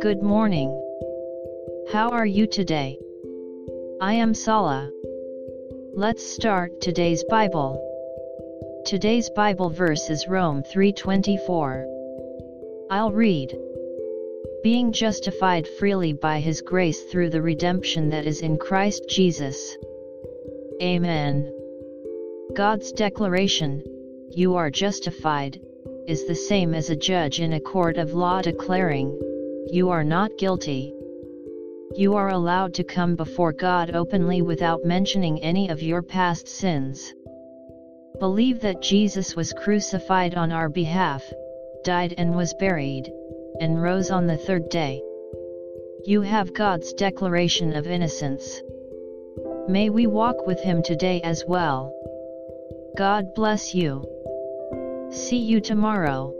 Good morning. How are you today? I am Sala. Let's start today's Bible. Today's Bible verse is Rome 3:24. I'll read. Being justified freely by his grace through the redemption that is in Christ Jesus. Amen. God's declaration, you are justified, is the same as a judge in a court of law declaring, you are not guilty. You are allowed to come before God openly without mentioning any of your past sins. Believe that Jesus was crucified on our behalf, died and was buried, and rose on the third day. You have God's declaration of innocence. May we walk with Him today as well. God bless you. See you tomorrow.